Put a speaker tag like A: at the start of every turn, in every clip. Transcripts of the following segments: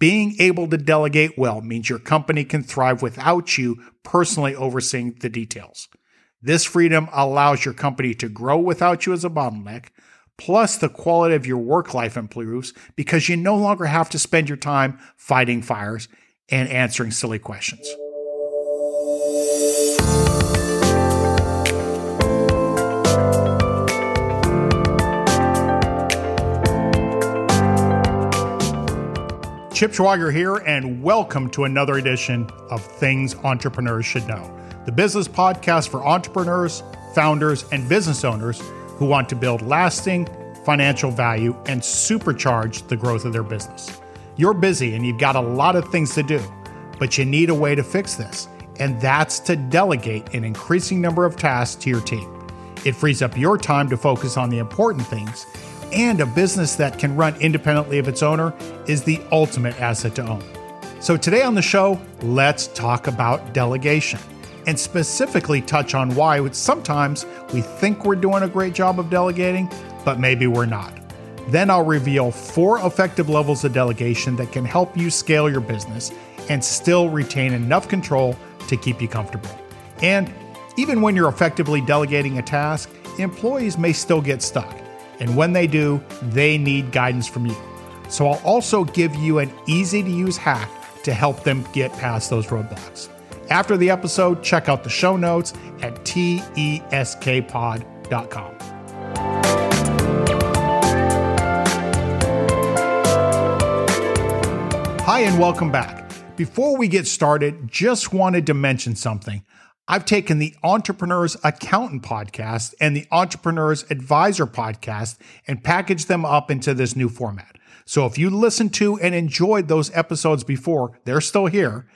A: Being able to delegate well means your company can thrive without you personally overseeing the details. This freedom allows your company to grow without you as a bottleneck. Plus, the quality of your work life improves because you no longer have to spend your time fighting fires and answering silly questions. Chip Schwager here, and welcome to another edition of Things Entrepreneurs Should Know, the business podcast for entrepreneurs, founders, and business owners who want to build lasting financial value and supercharge the growth of their business. You're busy and you've got a lot of things to do, but you need a way to fix this, and that's to delegate an increasing number of tasks to your team. It frees up your time to focus on the important things and a business that can run independently of its owner is the ultimate asset to own. So, today on the show, let's talk about delegation and specifically touch on why sometimes we think we're doing a great job of delegating, but maybe we're not. Then I'll reveal four effective levels of delegation that can help you scale your business and still retain enough control to keep you comfortable. And even when you're effectively delegating a task, employees may still get stuck. And when they do, they need guidance from you. So I'll also give you an easy to use hack to help them get past those roadblocks. After the episode, check out the show notes at teskpod.com. Hi, and welcome back. Before we get started, just wanted to mention something. I've taken the Entrepreneurs Accountant podcast and the Entrepreneurs Advisor podcast and packaged them up into this new format. So if you listened to and enjoyed those episodes before, they're still here.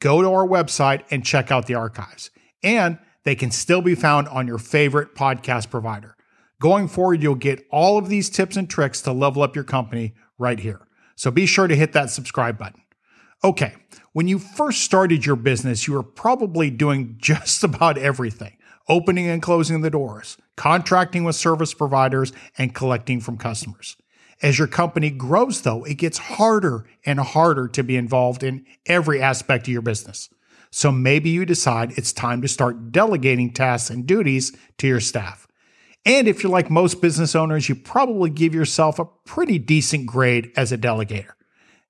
A: Go to our website and check out the archives. And they can still be found on your favorite podcast provider. Going forward, you'll get all of these tips and tricks to level up your company right here. So be sure to hit that subscribe button. Okay, when you first started your business, you were probably doing just about everything opening and closing the doors, contracting with service providers, and collecting from customers. As your company grows, though, it gets harder and harder to be involved in every aspect of your business. So maybe you decide it's time to start delegating tasks and duties to your staff. And if you're like most business owners, you probably give yourself a pretty decent grade as a delegator.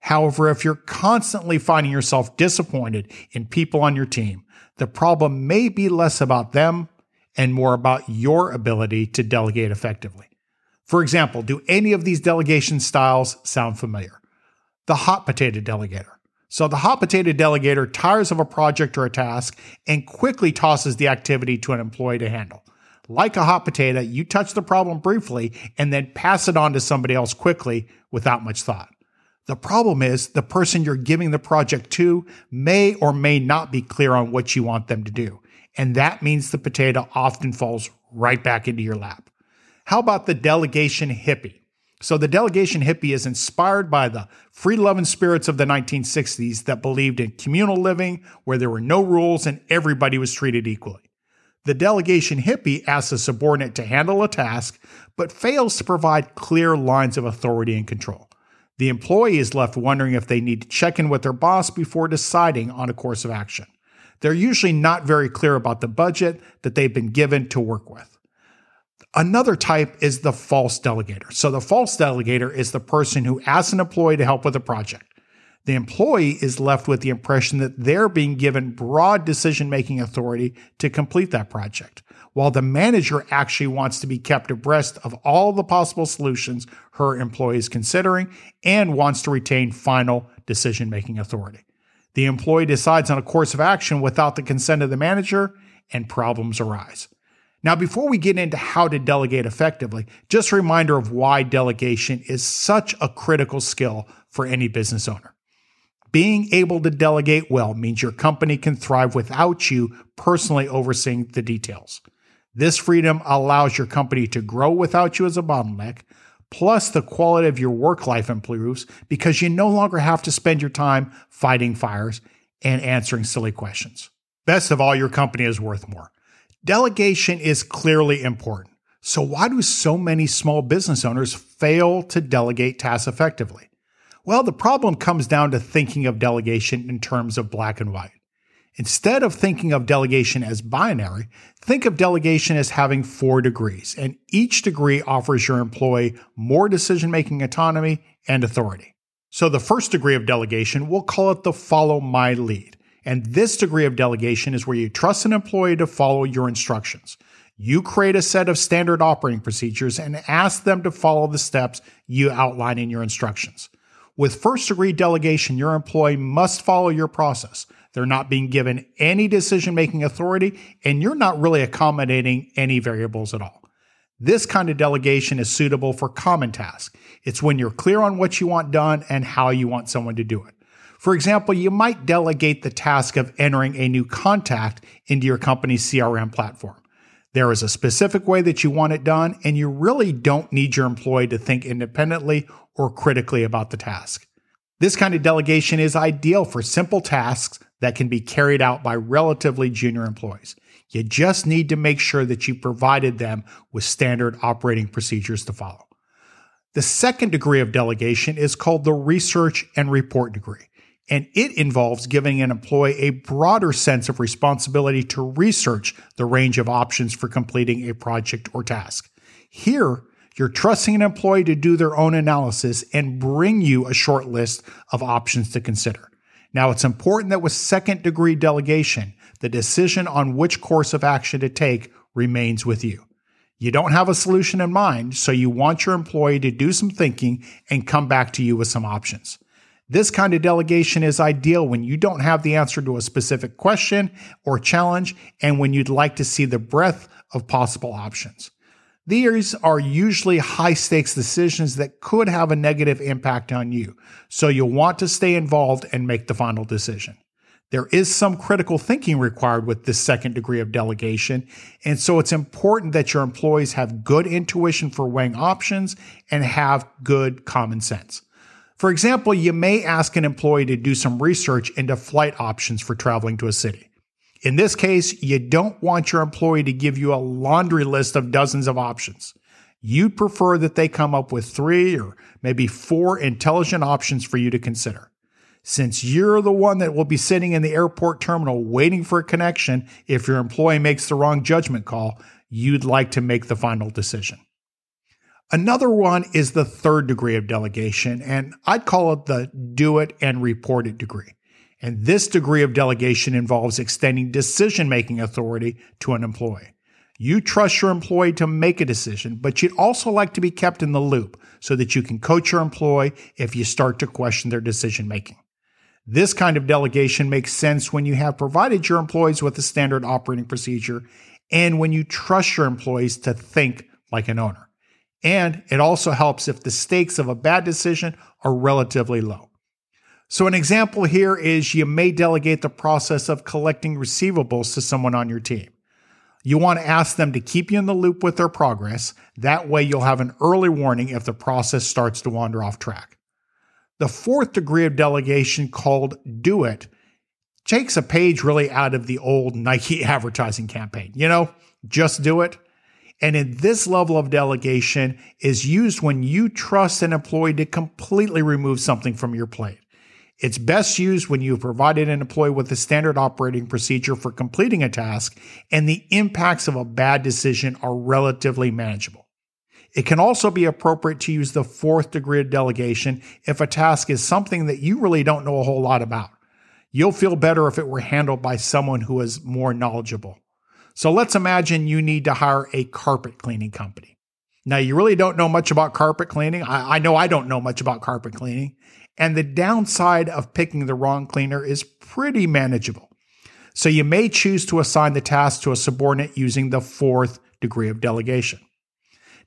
A: However, if you're constantly finding yourself disappointed in people on your team, the problem may be less about them and more about your ability to delegate effectively. For example, do any of these delegation styles sound familiar? The hot potato delegator. So, the hot potato delegator tires of a project or a task and quickly tosses the activity to an employee to handle. Like a hot potato, you touch the problem briefly and then pass it on to somebody else quickly without much thought. The problem is the person you're giving the project to may or may not be clear on what you want them to do. And that means the potato often falls right back into your lap. How about the delegation hippie? So, the delegation hippie is inspired by the free loving spirits of the 1960s that believed in communal living where there were no rules and everybody was treated equally. The delegation hippie asks a subordinate to handle a task, but fails to provide clear lines of authority and control. The employee is left wondering if they need to check in with their boss before deciding on a course of action. They're usually not very clear about the budget that they've been given to work with. Another type is the false delegator. So, the false delegator is the person who asks an employee to help with a project. The employee is left with the impression that they're being given broad decision making authority to complete that project while the manager actually wants to be kept abreast of all the possible solutions her employee is considering and wants to retain final decision making authority. The employee decides on a course of action without the consent of the manager, and problems arise. Now, before we get into how to delegate effectively, just a reminder of why delegation is such a critical skill for any business owner. Being able to delegate well means your company can thrive without you personally overseeing the details. This freedom allows your company to grow without you as a bottleneck. Plus, the quality of your work life improves because you no longer have to spend your time fighting fires and answering silly questions. Best of all, your company is worth more. Delegation is clearly important. So, why do so many small business owners fail to delegate tasks effectively? Well, the problem comes down to thinking of delegation in terms of black and white. Instead of thinking of delegation as binary, think of delegation as having four degrees, and each degree offers your employee more decision making autonomy and authority. So, the first degree of delegation, we'll call it the follow my lead. And this degree of delegation is where you trust an employee to follow your instructions. You create a set of standard operating procedures and ask them to follow the steps you outline in your instructions. With first degree delegation, your employee must follow your process. They're not being given any decision making authority, and you're not really accommodating any variables at all. This kind of delegation is suitable for common tasks. It's when you're clear on what you want done and how you want someone to do it. For example, you might delegate the task of entering a new contact into your company's CRM platform. There is a specific way that you want it done, and you really don't need your employee to think independently or critically about the task. This kind of delegation is ideal for simple tasks that can be carried out by relatively junior employees. You just need to make sure that you provided them with standard operating procedures to follow. The second degree of delegation is called the research and report degree, and it involves giving an employee a broader sense of responsibility to research the range of options for completing a project or task. Here, you're trusting an employee to do their own analysis and bring you a short list of options to consider. Now, it's important that with second degree delegation, the decision on which course of action to take remains with you. You don't have a solution in mind, so you want your employee to do some thinking and come back to you with some options. This kind of delegation is ideal when you don't have the answer to a specific question or challenge and when you'd like to see the breadth of possible options. These are usually high stakes decisions that could have a negative impact on you, so you'll want to stay involved and make the final decision. There is some critical thinking required with this second degree of delegation, and so it's important that your employees have good intuition for weighing options and have good common sense. For example, you may ask an employee to do some research into flight options for traveling to a city. In this case, you don't want your employee to give you a laundry list of dozens of options. You'd prefer that they come up with three or maybe four intelligent options for you to consider. Since you're the one that will be sitting in the airport terminal waiting for a connection if your employee makes the wrong judgment call, you'd like to make the final decision. Another one is the third degree of delegation, and I'd call it the do it and report it degree. And this degree of delegation involves extending decision making authority to an employee. You trust your employee to make a decision, but you'd also like to be kept in the loop so that you can coach your employee if you start to question their decision making. This kind of delegation makes sense when you have provided your employees with a standard operating procedure and when you trust your employees to think like an owner. And it also helps if the stakes of a bad decision are relatively low. So, an example here is you may delegate the process of collecting receivables to someone on your team. You want to ask them to keep you in the loop with their progress. That way, you'll have an early warning if the process starts to wander off track. The fourth degree of delegation, called do it, takes a page really out of the old Nike advertising campaign. You know, just do it. And in this level of delegation is used when you trust an employee to completely remove something from your plate. It's best used when you have provided an employee with a standard operating procedure for completing a task and the impacts of a bad decision are relatively manageable. It can also be appropriate to use the fourth degree of delegation if a task is something that you really don't know a whole lot about. You'll feel better if it were handled by someone who is more knowledgeable. So let's imagine you need to hire a carpet cleaning company. Now, you really don't know much about carpet cleaning. I, I know I don't know much about carpet cleaning. And the downside of picking the wrong cleaner is pretty manageable. So you may choose to assign the task to a subordinate using the fourth degree of delegation.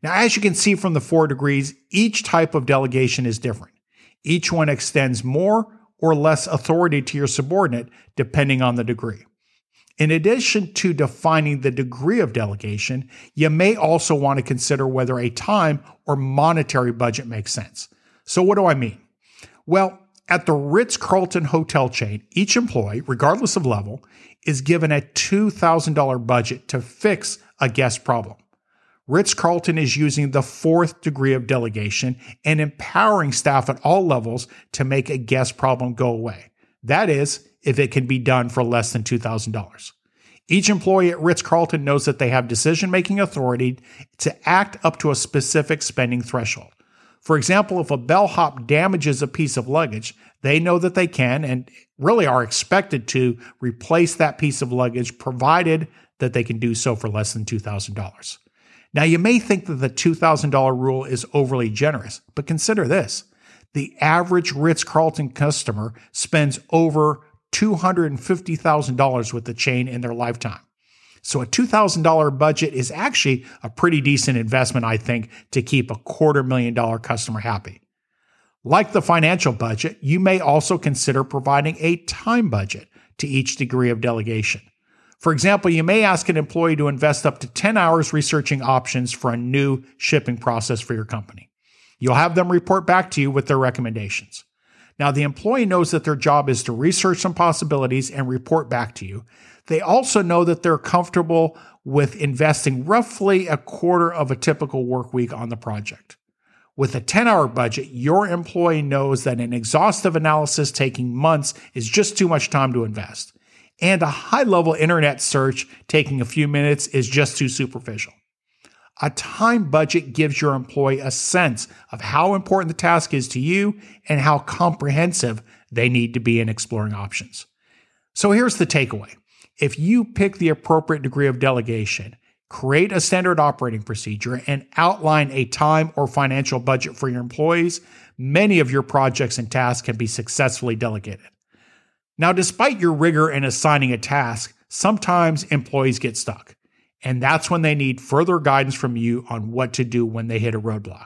A: Now, as you can see from the four degrees, each type of delegation is different. Each one extends more or less authority to your subordinate depending on the degree. In addition to defining the degree of delegation, you may also want to consider whether a time or monetary budget makes sense. So, what do I mean? Well, at the Ritz Carlton hotel chain, each employee, regardless of level, is given a $2,000 budget to fix a guest problem. Ritz Carlton is using the fourth degree of delegation and empowering staff at all levels to make a guest problem go away. That is, if it can be done for less than $2,000. Each employee at Ritz Carlton knows that they have decision making authority to act up to a specific spending threshold. For example, if a bellhop damages a piece of luggage, they know that they can and really are expected to replace that piece of luggage provided that they can do so for less than $2,000. Now, you may think that the $2,000 rule is overly generous, but consider this. The average Ritz Carlton customer spends over $250,000 with the chain in their lifetime. So a $2,000 budget is actually a pretty decent investment, I think, to keep a quarter million dollar customer happy. Like the financial budget, you may also consider providing a time budget to each degree of delegation. For example, you may ask an employee to invest up to 10 hours researching options for a new shipping process for your company. You'll have them report back to you with their recommendations. Now, the employee knows that their job is to research some possibilities and report back to you. They also know that they're comfortable with investing roughly a quarter of a typical work week on the project. With a 10 hour budget, your employee knows that an exhaustive analysis taking months is just too much time to invest. And a high level internet search taking a few minutes is just too superficial. A time budget gives your employee a sense of how important the task is to you and how comprehensive they need to be in exploring options. So here's the takeaway. If you pick the appropriate degree of delegation, create a standard operating procedure, and outline a time or financial budget for your employees, many of your projects and tasks can be successfully delegated. Now, despite your rigor in assigning a task, sometimes employees get stuck. And that's when they need further guidance from you on what to do when they hit a roadblock.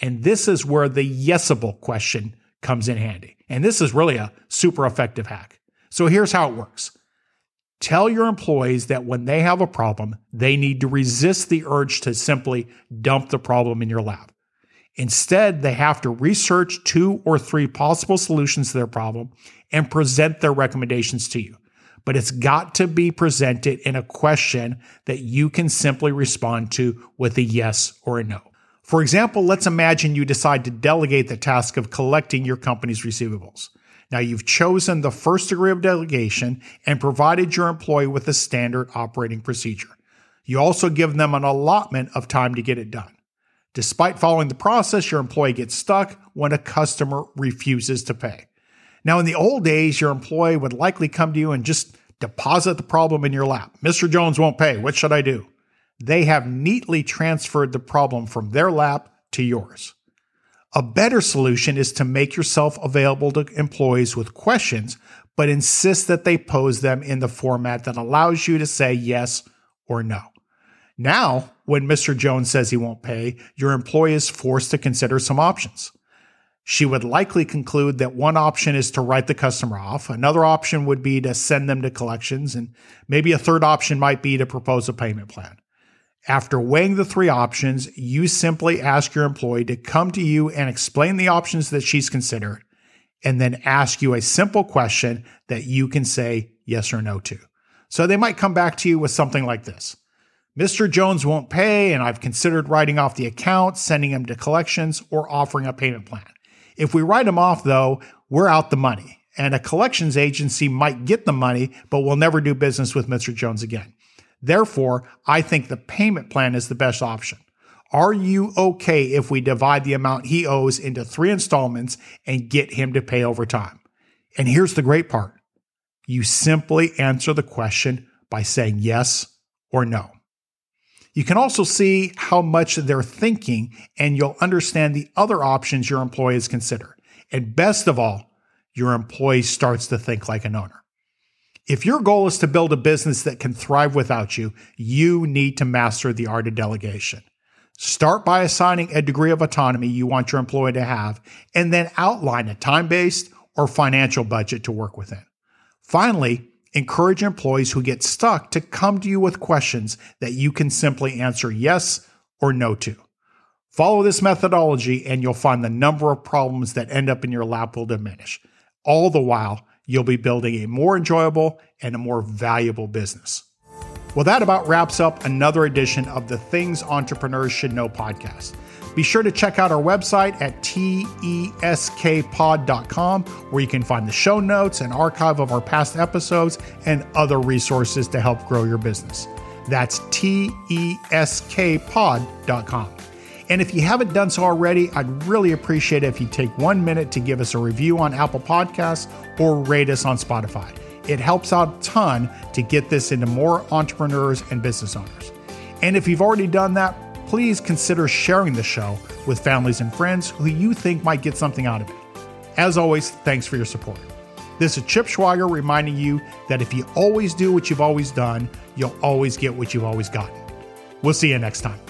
A: And this is where the yesable question comes in handy. And this is really a super effective hack. So here's how it works. Tell your employees that when they have a problem, they need to resist the urge to simply dump the problem in your lap. Instead, they have to research two or three possible solutions to their problem and present their recommendations to you but it's got to be presented in a question that you can simply respond to with a yes or a no. For example, let's imagine you decide to delegate the task of collecting your company's receivables. Now, you've chosen the first degree of delegation and provided your employee with a standard operating procedure. You also give them an allotment of time to get it done. Despite following the process, your employee gets stuck when a customer refuses to pay. Now, in the old days, your employee would likely come to you and just deposit the problem in your lap. Mr. Jones won't pay. What should I do? They have neatly transferred the problem from their lap to yours. A better solution is to make yourself available to employees with questions, but insist that they pose them in the format that allows you to say yes or no. Now, when Mr. Jones says he won't pay, your employee is forced to consider some options she would likely conclude that one option is to write the customer off. Another option would be to send them to collections. And maybe a third option might be to propose a payment plan. After weighing the three options, you simply ask your employee to come to you and explain the options that she's considered, and then ask you a simple question that you can say yes or no to. So they might come back to you with something like this Mr. Jones won't pay, and I've considered writing off the account, sending him to collections, or offering a payment plan. If we write them off, though, we're out the money. And a collections agency might get the money, but will never do business with Mr. Jones again. Therefore, I think the payment plan is the best option. Are you okay if we divide the amount he owes into three installments and get him to pay over time? And here's the great part you simply answer the question by saying yes or no. You can also see how much they're thinking, and you'll understand the other options your employees consider. And best of all, your employee starts to think like an owner. If your goal is to build a business that can thrive without you, you need to master the art of delegation. Start by assigning a degree of autonomy you want your employee to have, and then outline a time based or financial budget to work within. Finally, Encourage employees who get stuck to come to you with questions that you can simply answer yes or no to. Follow this methodology and you'll find the number of problems that end up in your lap will diminish. All the while, you'll be building a more enjoyable and a more valuable business. Well, that about wraps up another edition of the Things Entrepreneurs Should Know podcast. Be sure to check out our website at teskpod.com, where you can find the show notes and archive of our past episodes and other resources to help grow your business. That's teskpod.com. And if you haven't done so already, I'd really appreciate it if you take one minute to give us a review on Apple Podcasts or rate us on Spotify. It helps out a ton to get this into more entrepreneurs and business owners. And if you've already done that, please consider sharing the show with families and friends who you think might get something out of it. As always, thanks for your support. This is Chip Schweiger reminding you that if you always do what you've always done, you'll always get what you've always gotten. We'll see you next time.